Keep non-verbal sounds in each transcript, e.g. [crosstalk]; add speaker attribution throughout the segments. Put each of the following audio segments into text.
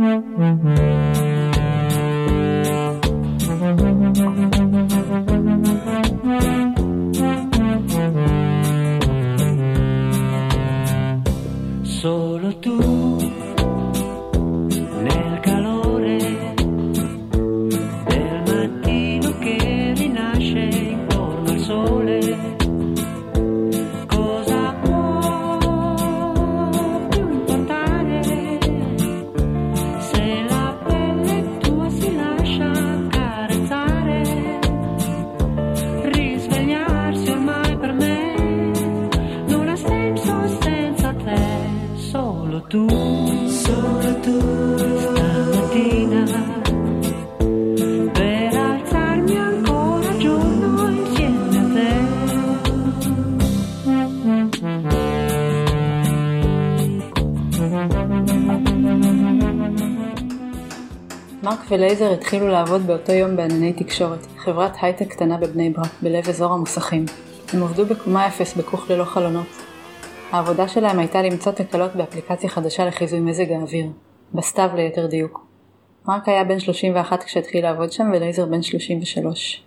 Speaker 1: Mm-hmm. Tu, solo tu stamattina per alzarmi ancora giorno insieme a
Speaker 2: מרק ולייזר התחילו לעבוד באותו יום בענני תקשורת, חברת הייטק קטנה בבני ברק, בלב אזור המוסכים. הם עבדו בקומה אפס בכוך ללא חלונות. העבודה שלהם הייתה למצוא תקלות באפליקציה חדשה לחיזוי מזג האוויר, בסתיו ליתר דיוק. מרק היה בן 31 כשהתחיל לעבוד שם ולייזר בן 33.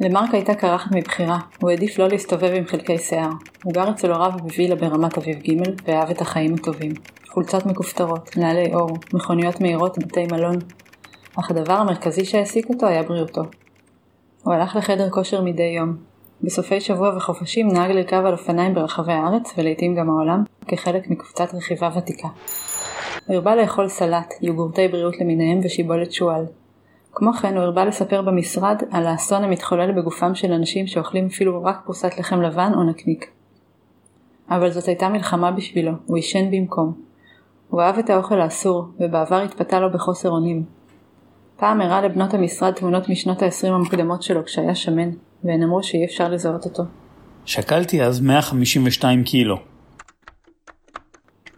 Speaker 2: למרק הייתה קרחת מבחירה, הוא העדיף לא להסתובב עם חלקי שיער. הוא גר אצל הוריו בווילה ברמת אביב ג' ואהב את החיים הטובים. חולצות מכופתרות, נעלי אור, מכוניות מהירות, בתי מלון. אך הדבר המרכזי שהעסיק אותו היה בריאותו. הוא הלך לחדר כושר מדי יום. בסופי שבוע וחופשים נהג לרכב על אופניים ברחבי הארץ ולעיתים גם העולם, כחלק מקבוצת רכיבה ותיקה. הוא הרבה לאכול סלט, יוגורטי בריאות למיניהם ושיבולת שועל. כמו כן הוא הרבה לספר במשרד על האסון המתחולל בגופם של אנשים שאוכלים אפילו רק פרוסת לחם לבן או נקניק. אבל זאת הייתה מלחמה בשבילו, הוא עישן במקום. הוא אהב את האוכל האסור, ובעבר התפתה לו בחוסר אונים. פעם הראה לבנות המשרד תמונות משנות ה-20 המוקדמות שלו כשהיה שמן, והן אמרו שאי אפשר לזהות אותו.
Speaker 3: שקלתי אז 152 קילו.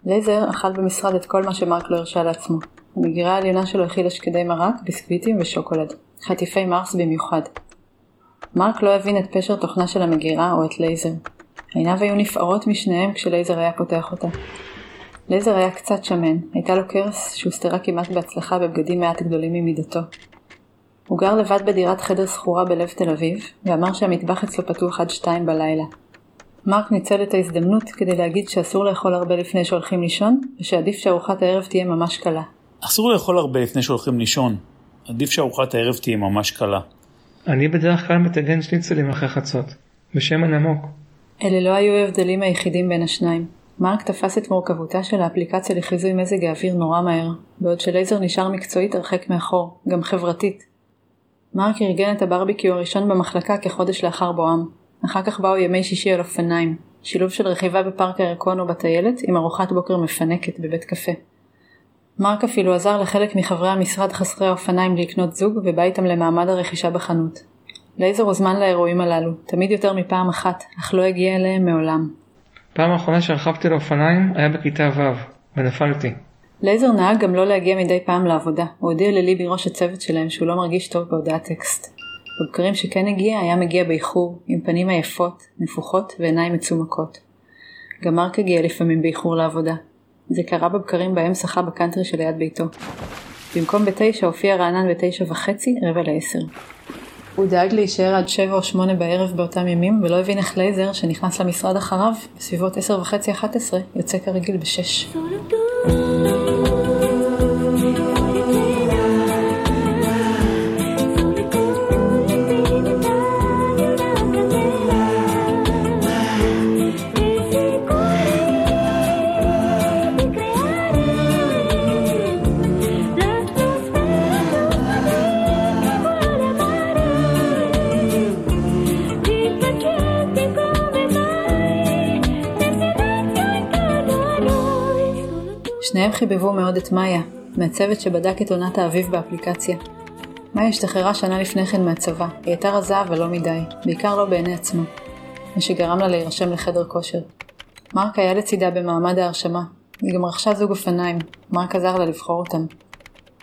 Speaker 2: לייזר אכל במשרד את כל מה שמרק לא הרשה לעצמו. המגירה העליונה שלו הכילה שקדי מרק, ביסקוויטים ושוקולד. חטיפי מרס במיוחד. מרק לא הבין את פשר תוכנה של המגירה או את לייזר. עיניו היו נפערות משניהם כשלייזר היה פותח אותה. לייזר היה קצת שמן, הייתה לו קרס שהוסתרה כמעט בהצלחה בבגדים מעט גדולים ממידתו. הוא גר לבד בדירת חדר שכורה בלב תל אביב, ואמר שהמטבח אצלו פתוח עד שתיים בלילה. מרק ניצל את ההזדמנות כדי להגיד שאסור לאכול הרבה לפני שהולכים לישון, ושעדיף שארוחת הערב תהיה ממש קלה.
Speaker 3: אסור לאכול הרבה לפני שהולכים לישון. עדיף שארוחת הערב תהיה ממש קלה.
Speaker 4: אני בדרך כלל מטגן שניצלים אחרי חצות, בשמן עמוק.
Speaker 2: אלה לא היו ההבדלים היחידים בין השניים. מרק תפס את מורכבותה של האפליקציה לחיזוי מזג האוויר נורא מהר, בעוד שלייזר נשאר מקצועית הרחק מאחור, גם חברתית. מרק ארגן את הברביקיו הראשון במחלקה כחודש לאחר בואם. אחר כך באו ימי שישי על אופניים, שילוב של רכיבה בפארק הירקון או בטיילת עם ארוחת בוקר מפנקת בבית קפה. מרק אפילו עזר לחלק מחברי המשרד חסרי האופניים לקנות זוג ובא איתם למעמד הרכישה בחנות. לייזר הוזמן לאירועים הללו, תמיד יותר מפעם אחת, אך לא הגיע אליהם מעולם.
Speaker 4: פעם האחרונה שרכבתי לאופניים היה בכיתה ו', ונפלתי.
Speaker 2: לייזר נהג גם לא להגיע מדי פעם לעבודה, הוא הודיע לליבי ראש הצוות שלהם שהוא לא מרגיש טוב בהודעת טקסט. בבקרים שכן הגיע, היה מגיע באיחור, עם פנים עייפות, נפוחות ועיניים מצומקות. גם מרק הגיע לפעמים באיחור לעבודה. זה קרה בבקרים בהם שחה בקאנטרי שליד ביתו. במקום בתשע הופיע רענן בתשע וחצי, רבע לעשר. הוא דאג להישאר עד שבע או שמונה בערב באותם ימים, ולא הבין איך לייזר, שנכנס למשרד אחריו, בסביבות עשר וחצי אחת עשרה, יוצא כרגיל בשש. חיבבו מאוד את מאיה, מהצוות שבדק את עונת האביב באפליקציה. מאיה השתחררה שנה לפני כן מהצבא, היא הייתה רזה אבל לא מדי, בעיקר לא בעיני עצמה, מה שגרם לה להירשם לחדר כושר. מרק היה לצידה במעמד ההרשמה, היא גם רכשה זוג אופניים, מרק עזר לה לבחור אותם.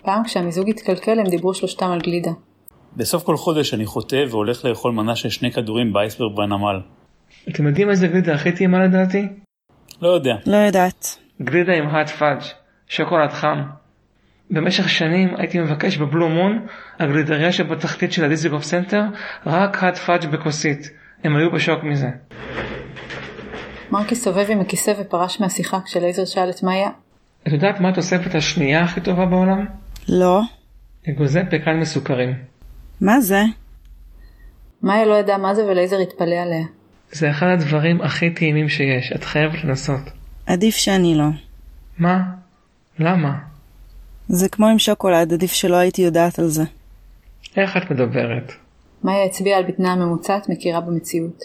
Speaker 2: פעם כשהמיזוג התקלקל הם דיברו שלושתם על גלידה.
Speaker 3: בסוף כל חודש אני חוטא והולך לאכול מנה של שני כדורים באייסברג בנמל.
Speaker 4: אתם יודעים איזה גלידה הכי טעימה לדעתי?
Speaker 3: לא יודע.
Speaker 5: לא יודעת.
Speaker 4: גלידה עם hot fudge, שוקולד חם. במשך שנים הייתי מבקש ב Blue Moon, הגלידריה שבתחתית של הדיזנגוף סנטר, רק hot fudge בכוסית. הם היו בשוק מזה.
Speaker 2: מרק הסתובב עם הכיסא ופרש מהשיחה כשלייזר שאל את מאיה,
Speaker 4: את יודעת מה התוספת השנייה הכי טובה בעולם?
Speaker 5: לא.
Speaker 4: אגוזי פקן מסוכרים.
Speaker 5: מה זה?
Speaker 2: מאיה לא ידעה מה זה ולייזר התפלא עליה.
Speaker 4: זה אחד הדברים הכי טעימים שיש, את חייבת לנסות.
Speaker 5: עדיף שאני לא.
Speaker 4: מה? למה?
Speaker 5: זה כמו עם שוקולד, עדיף שלא הייתי יודעת על זה.
Speaker 4: איך את מדברת?
Speaker 2: מאיה הצביעה על בטנה הממוצעת מכירה במציאות.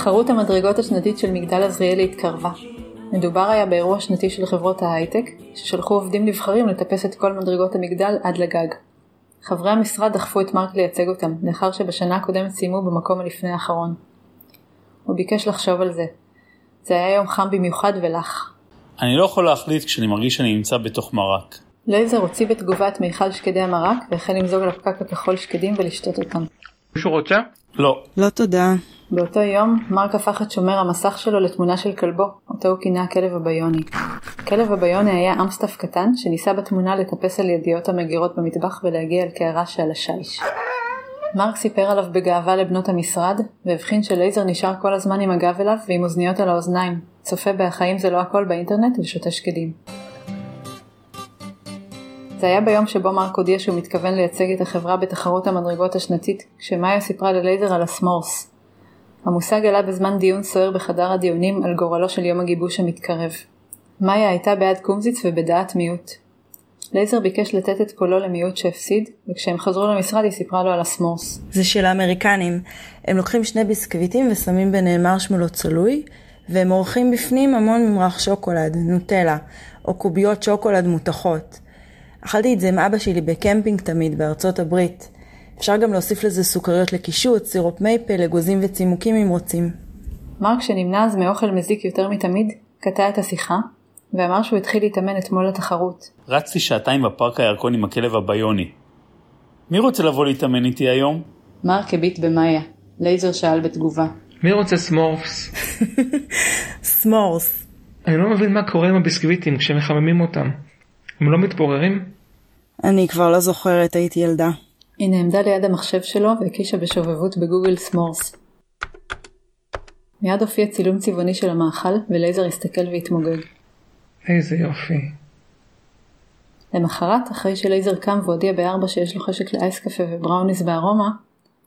Speaker 2: תחרות המדרגות השנתית של מגדל עזריאלי התקרבה. מדובר היה באירוע שנתי של חברות ההייטק, ששלחו עובדים נבחרים לטפס את כל מדרגות המגדל עד לגג. חברי המשרד דחפו את מרק לייצג אותם, לאחר שבשנה הקודמת סיימו במקום הלפני האחרון. הוא ביקש לחשוב על זה. זה היה יום חם במיוחד ולח.
Speaker 3: אני לא יכול להחליט כשאני מרגיש שאני נמצא בתוך מרק.
Speaker 2: לייזר הוציא בתגובה את מיכל שקדי המרק, והחל למזוג על הפקק הכחול שקדים ולשתות אותם.
Speaker 4: מישהו רוצה?
Speaker 3: לא,
Speaker 5: לא תודה.
Speaker 2: באותו יום, מרק הפך את שומר המסך שלו לתמונה של כלבו, אותו הוא כינה הכלב הביוני. הכלב הביוני היה אמסטף קטן, שניסה בתמונה לטפס על ידיעות המגירות במטבח ולהגיע אל קערה שעל השיש. מרק סיפר עליו בגאווה לבנות המשרד, והבחין שלייזר נשאר כל הזמן עם הגב אליו ועם אוזניות על האוזניים, צופה ב"החיים זה לא הכל" באינטרנט ושותה שקדים. זה היה ביום שבו מרק הודיע שהוא מתכוון לייצג את החברה בתחרות המדרגות השנתית, כשמאיה סיפרה ללייזר על ה s'mores. המושג עלה בזמן דיון סוער בחדר הדיונים על גורלו של יום הגיבוש המתקרב. מאיה הייתה בעד קומזיץ ובדעת מיעוט. לייזר ביקש לתת את קולו למיעוט שהפסיד, וכשהם חזרו למשרד היא סיפרה לו על ה s'mores.
Speaker 5: זה של האמריקנים. הם לוקחים שני ביסקוויטים ושמים ביניהם מרשמלו צלוי, והם מורחים בפנים המון ממרח שוקולד, נוטלה, או קוביות שוקולד מותכות. אכלתי את זה עם אבא שלי בקמפינג תמיד בארצות הברית. אפשר גם להוסיף לזה סוכריות לקישוט, סירופ מייפל, אגוזים וצימוקים אם רוצים.
Speaker 2: מרק שנמנע אז מאוכל מזיק יותר מתמיד, קטע את השיחה, ואמר שהוא התחיל להתאמן אתמול לתחרות.
Speaker 3: רצתי שעתיים בפארק הירקון עם הכלב הביוני. מי רוצה לבוא להתאמן איתי היום?
Speaker 2: מרק הביט במאיה. לייזר שאל בתגובה.
Speaker 4: מי רוצה סמורפס? [laughs]
Speaker 5: סמורס.
Speaker 4: אני לא מבין מה קורה עם הביסקוויטים כשמחממים אותם. הם לא מתפוררים?
Speaker 5: אני כבר לא זוכרת, הייתי ילדה.
Speaker 2: היא נעמדה ליד המחשב שלו והקישה בשובבות בגוגל s'mores. מיד הופיע צילום צבעוני של המאכל, ולייזר הסתכל והתמוגג.
Speaker 4: איזה יופי.
Speaker 2: למחרת, אחרי שלייזר קם והודיע בארבע שיש לו חשק לאייס קפה ובראוניס בארומה,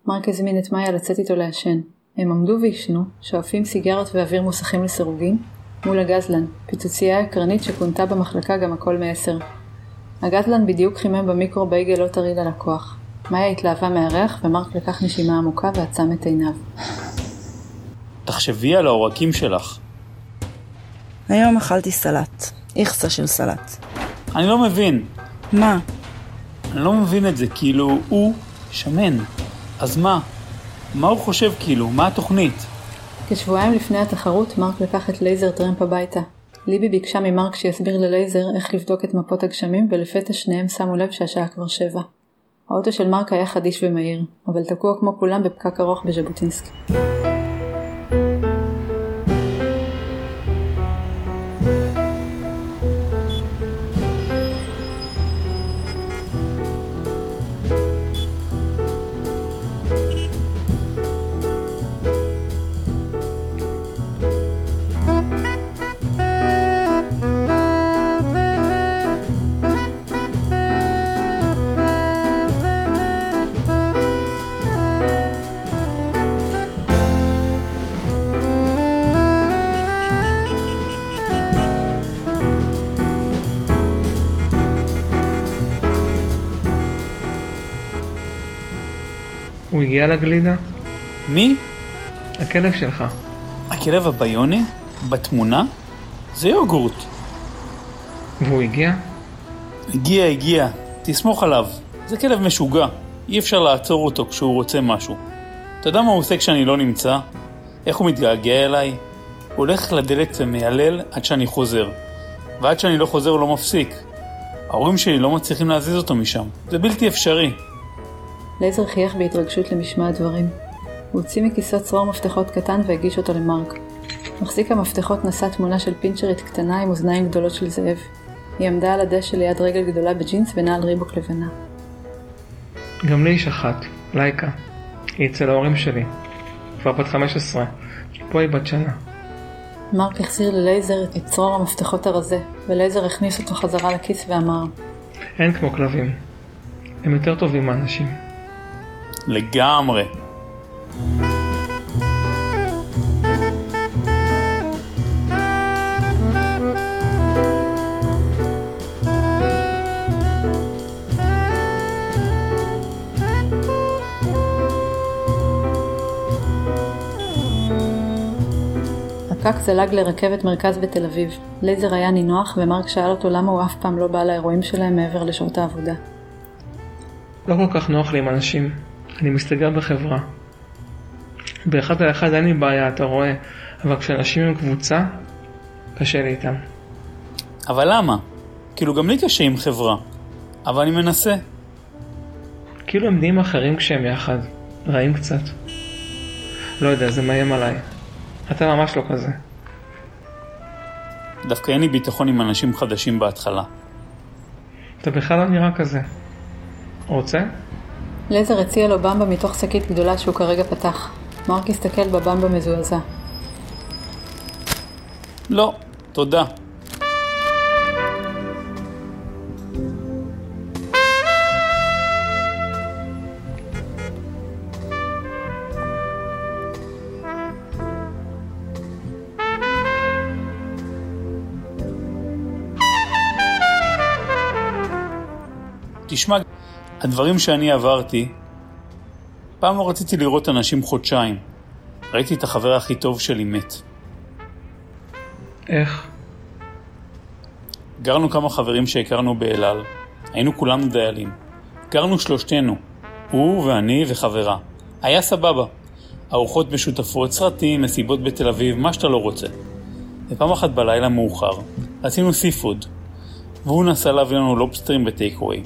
Speaker 2: מרק הזמין את מאיה לצאת איתו לעשן. הם עמדו ועישנו, שואפים סיגרות ואוויר מוסכים לסירוגין, מול הגזלן, פיצוצייה יקרנית שכונתה במחלקה גם הכל מעשר. הגזלן בדיוק חימם במיקרו בייגל לא טרי ללקוח. מאיה התלהבה מהריח ומרק לקח נשימה עמוקה ועצם את עיניו.
Speaker 3: תחשבי על העורקים שלך.
Speaker 5: היום אכלתי סלט. איכסה של סלט.
Speaker 3: אני לא מבין.
Speaker 5: מה?
Speaker 3: אני לא מבין את זה, כאילו, הוא שמן. אז מה? מה הוא חושב כאילו? מה התוכנית?
Speaker 2: כשבועיים לפני התחרות, מרק לקח את לייזר טרמפ הביתה. ליבי ביקשה ממרק שיסביר ללייזר איך לבדוק את מפות הגשמים, ולפתע שניהם שמו לב שהשעה כבר שבע. האוטו של מרק היה חדיש ומהיר, אבל תקוע כמו כולם בפקק ארוך בז'בוטינסקי.
Speaker 4: הגיע לגלידה?
Speaker 3: מי?
Speaker 4: הכלב שלך.
Speaker 3: הכלב הביוני? בתמונה? זה יוגורט.
Speaker 4: והוא הגיע?
Speaker 3: הגיע, הגיע. תסמוך עליו. זה כלב משוגע. אי אפשר לעצור אותו כשהוא רוצה משהו. אתה יודע מה הוא עושה כשאני לא נמצא? איך הוא מתגעגע אליי? הוא הולך לדלת ומיילל עד שאני חוזר. ועד שאני לא חוזר הוא לא מפסיק. ההורים שלי לא מצליחים להזיז אותו משם. זה בלתי אפשרי.
Speaker 2: לייזר חייך בהתרגשות למשמע הדברים. הוא הוציא מכיסו צרור מפתחות קטן והגיש אותו למרק. מחזיק המפתחות נשא תמונה של פינצ'רית קטנה עם אוזניים גדולות של זאב. היא עמדה על הדשא ליד רגל גדולה בג'ינס ונעל ריבוק לבנה.
Speaker 4: גם לי יש אחת, לייקה. היא אצל ההורים שלי. כבר בת 15. פה היא בת שנה.
Speaker 2: מרק החזיר ללייזר את צרור המפתחות הרזה, ולייזר הכניס אותו חזרה לכיס ואמר,
Speaker 4: אין כמו כלבים. הם יותר טובים מאנשים.
Speaker 3: לגמרי.
Speaker 2: הפקק זלג לרכבת מרכז בתל אביב. לייזר היה נינוח, ומרק שאל אותו למה הוא אף פעם לא בא לאירועים שלהם מעבר לשעות העבודה.
Speaker 4: לא כל כך נוח לי עם אנשים. אני מסתגר בחברה. באחד על אחד אין לי בעיה, אתה רואה, אבל כשאנשים הם קבוצה, קשה לי איתם.
Speaker 3: אבל למה? כאילו גם לי קשה עם חברה. אבל אני מנסה.
Speaker 4: כאילו הם נהיים אחרים כשהם יחד. רעים קצת. לא יודע, זה מאיים עליי. אתה ממש לא כזה.
Speaker 3: דווקא אין לי ביטחון עם אנשים חדשים בהתחלה.
Speaker 4: אתה בכלל לא נראה כזה. רוצה?
Speaker 2: לייזר הציע לו במבה מתוך שקית גדולה שהוא כרגע פתח. מרק הסתכל בבמבה מזועזע.
Speaker 3: לא, תודה. הדברים שאני עברתי, פעם לא רציתי לראות אנשים חודשיים. ראיתי את החבר הכי טוב שלי מת.
Speaker 4: איך?
Speaker 3: גרנו כמה חברים שהכרנו באלעל. היינו כולנו דיילים. גרנו שלושתנו, הוא ואני וחברה. היה סבבה. ארוחות משותפות, סרטים, מסיבות בתל אביב, מה שאתה לא רוצה. ופעם אחת בלילה מאוחר, רצינו סי פוד, והוא נסע להביא לנו לובסטרים בטייקווי.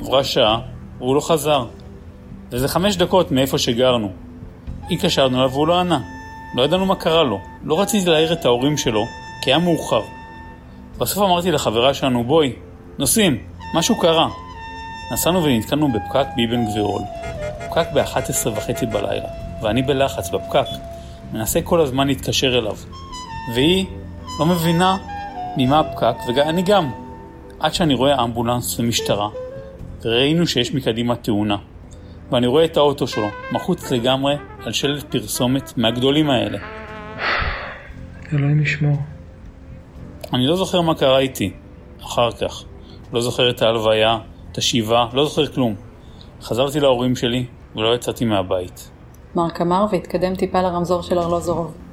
Speaker 3: עברה שעה, והוא לא חזר. וזה חמש דקות מאיפה שגרנו. התקשרנו אליו והוא לא ענה. לא ידענו מה קרה לו. לא רציתי להעיר את ההורים שלו, כי היה מאוחר. בסוף אמרתי לחברה שלנו, בואי, נוסעים, משהו קרה. נסענו ונתקענו בפקק באבן גבירול. פקק ב-11 וחצי בלילה, ואני בלחץ בפקק, מנסה כל הזמן להתקשר אליו. והיא לא מבינה ממה הפקק, ואני גם. עד שאני רואה אמבולנס ומשטרה, וראינו שיש מקדימה תאונה. ואני רואה את האוטו שלו, מחוץ לגמרי, על שלט פרסומת מהגדולים האלה.
Speaker 4: אלוהים ישמור.
Speaker 3: אני לא זוכר מה קרה איתי אחר כך. לא זוכר את ההלוויה, את השיבה, לא זוכר כלום. חזרתי להורים שלי ולא יצאתי מהבית.
Speaker 2: מרק אמר והתקדם טיפה לרמזור של ארלוזורוב.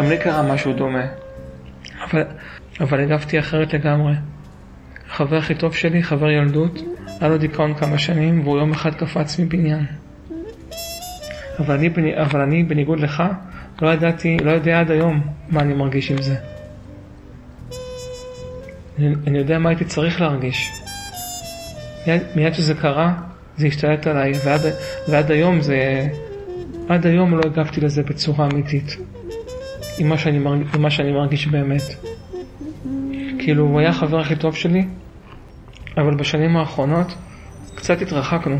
Speaker 4: גם לי קרה משהו דומה. אבל, אבל הגבתי אחרת לגמרי. החבר הכי טוב שלי, חבר ילדות, היה לו דיכאון כמה שנים והוא יום אחד קפץ מבניין. אבל אני, אבל אני בניגוד לך, לא ידעתי, לא יודע עד היום מה אני מרגיש עם זה. אני, אני יודע מה הייתי צריך להרגיש. מיד, מיד שזה קרה, זה השתלט עליי, ועד, ועד היום זה... עד היום לא הגבתי לזה בצורה אמיתית. עם מה שאני, מרג... עם מה שאני מרגיש באמת. כאילו, הוא היה החבר הכי טוב שלי, אבל בשנים האחרונות קצת התרחקנו.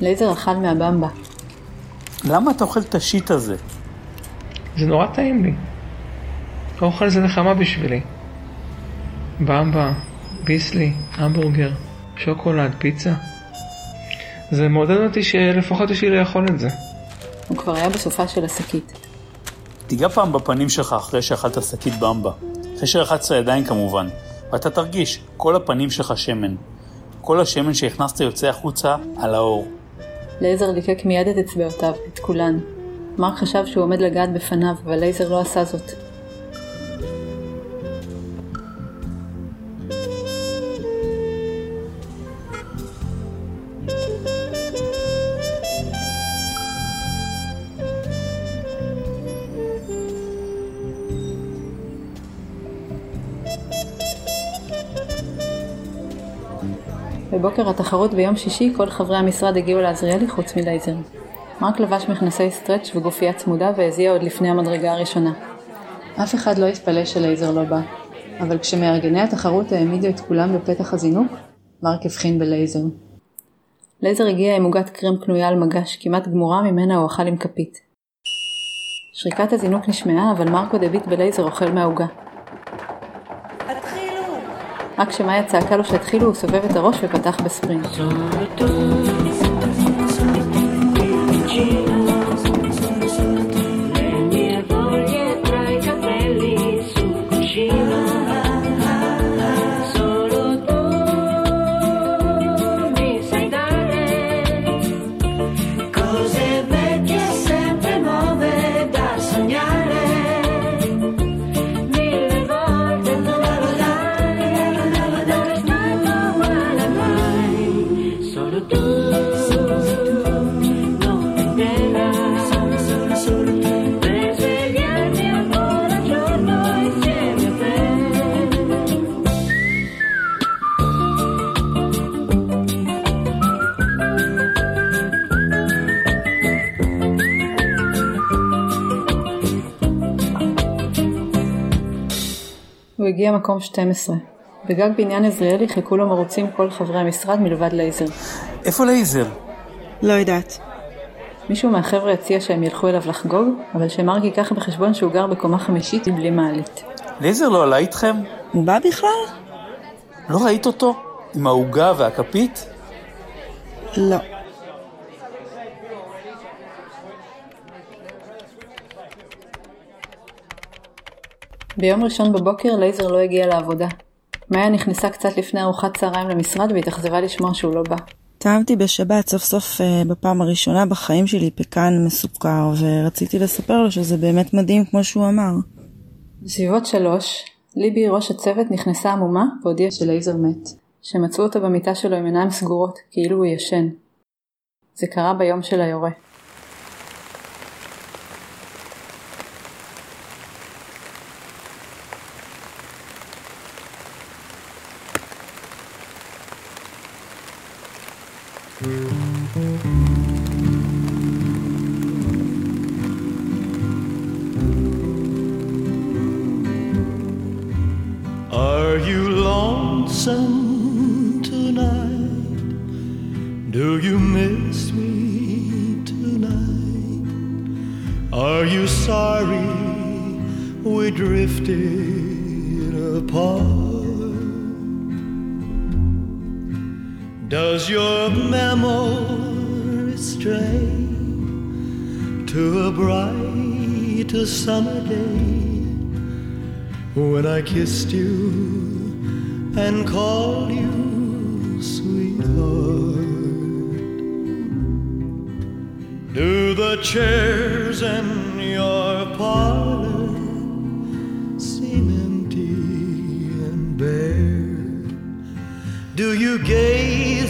Speaker 2: לייזר אכל מהבמבה.
Speaker 3: למה אתה אוכל את השיט הזה?
Speaker 4: זה נורא טעים לי. האוכל זה נחמה בשבילי. במבה, ביסלי, המבורגר, שוקולד, פיצה. זה מעודד אותי שלפחות יש לי לאכול את זה.
Speaker 2: הוא כבר היה בסופה של השקית.
Speaker 3: תיגע פעם בפנים שלך אחרי שאכלת שקית במבה. אחרי שרחצת ידיים כמובן. ואתה תרגיש, כל הפנים שלך שמן. כל השמן שהכנסת יוצא החוצה על האור.
Speaker 2: לייזר ליקק מיד את אצבעותיו, את כולן. מרק חשב שהוא עומד לגעת בפניו, אבל לייזר לא עשה זאת. בבוקר התחרות ביום שישי כל חברי המשרד הגיעו לעזריאלי חוץ מלייזר. מרק לבש מכנסי סטרץ' וגופייה צמודה והזיע עוד לפני המדרגה הראשונה. אף אחד לא התפלא שלייזר לא בא, אבל כשמארגני התחרות העמידו את כולם בפתח הזינוק, מרק הבחין בלייזר. לייזר הגיע עם עוגת קרם קנויה על מגש, כמעט גמורה ממנה הוא אכל עם כפית. שריקת הזינוק נשמעה, אבל מרק עוד הביט בלייזר אוכל מהעוגה. רק כשמאיה צעקה לו שהתחילו, הוא סובב את הראש ופתח בספרינט. הגיע מקום 12. בגג בניין עזריאלי חיכו לו מרוצים כל חברי המשרד מלבד לייזר.
Speaker 3: איפה לייזר?
Speaker 5: לא יודעת.
Speaker 2: מישהו מהחבר'ה הציע שהם ילכו אליו לחגוג, אבל שמרק ייקח בחשבון שהוא גר בקומה חמישית בלי מעלית.
Speaker 3: לייזר לא עלה איתכם?
Speaker 5: הוא בא בכלל?
Speaker 3: לא ראית אותו? עם העוגה והכפית?
Speaker 5: לא.
Speaker 2: ביום ראשון בבוקר לייזר לא הגיע לעבודה. מאיה נכנסה קצת לפני ארוחת צהריים למשרד והתאכזבה לשמוע שהוא לא בא.
Speaker 5: טעמתי בשבת סוף סוף אה, בפעם הראשונה בחיים שלי פקן מסוכר, ורציתי לספר לו שזה באמת מדהים כמו שהוא אמר.
Speaker 2: בסביבות שלוש, ליבי ראש הצוות נכנסה עמומה והודיעה שלייזר מת. שמצאו אותו במיטה שלו עם עיניים סגורות, כאילו הוא ישן. זה קרה ביום של היורה.
Speaker 6: Does your memory stray to a bright summer day? when I kissed you and called you sweetheart. Do the chairs in your parlor seem empty and bare? Do you gaze